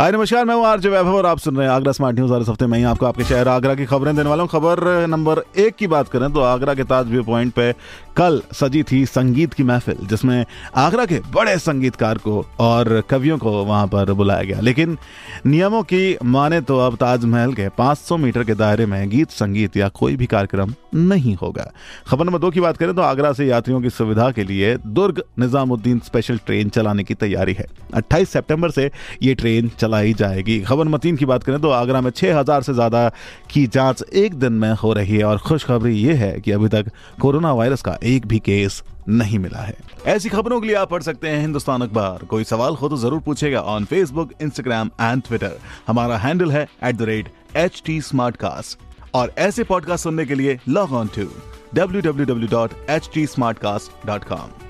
हाय, नमस्कार, मैं हूँ आरजे वैभव और आप सुन रहे हैं आगरा स्मार्ट न्यूज़ हर हफ़्ते में ही आपको आपके शहर आगरा की खबरें देने वाला हूँ। खबर नंबर एक की बात करें तो आगरा के ताज व्यू पॉइंट पे कल सजी थी संगीत की महफिल, जिसमें आगरा के बड़े संगीतकार को और कवियों को वहाँ पर बुलाया गया। लेकिन नियमों की माने तो अब ताजमहल के 500 मीटर के दायरे में गीत, संगीत या कोई भी कार्यक्रम नहीं होगा। खबर नंबर दो की बात करें तो आगरा से यात्रियों की सुविधा के लिए दुर्ग निजामुद्दीन स्पेशल ट्रेन चलाने की तैयारी है। 28 सितंबर से ये ट्रेन चलाई जाएगी। खबर नंबर तीन की बात करें तो आगरा में 6000 से ज़्यादा की जाँच एक दिन में हो रही है और खुशखबरी ये है कि अभी तक कोरोना वायरस का एक भी केस नहीं मिला है। ऐसी खबरों के लिए आप पढ़ सकते हैं हिंदुस्तान अखबार। कोई सवाल हो तो ज़रूर पूछेगा on Facebook Instagram and Twitter हमारा हैंडल है एट एच टी और ऐसे पॉडकास्ट सुनने के लिए लॉग ऑन टू www.htsmartcast.com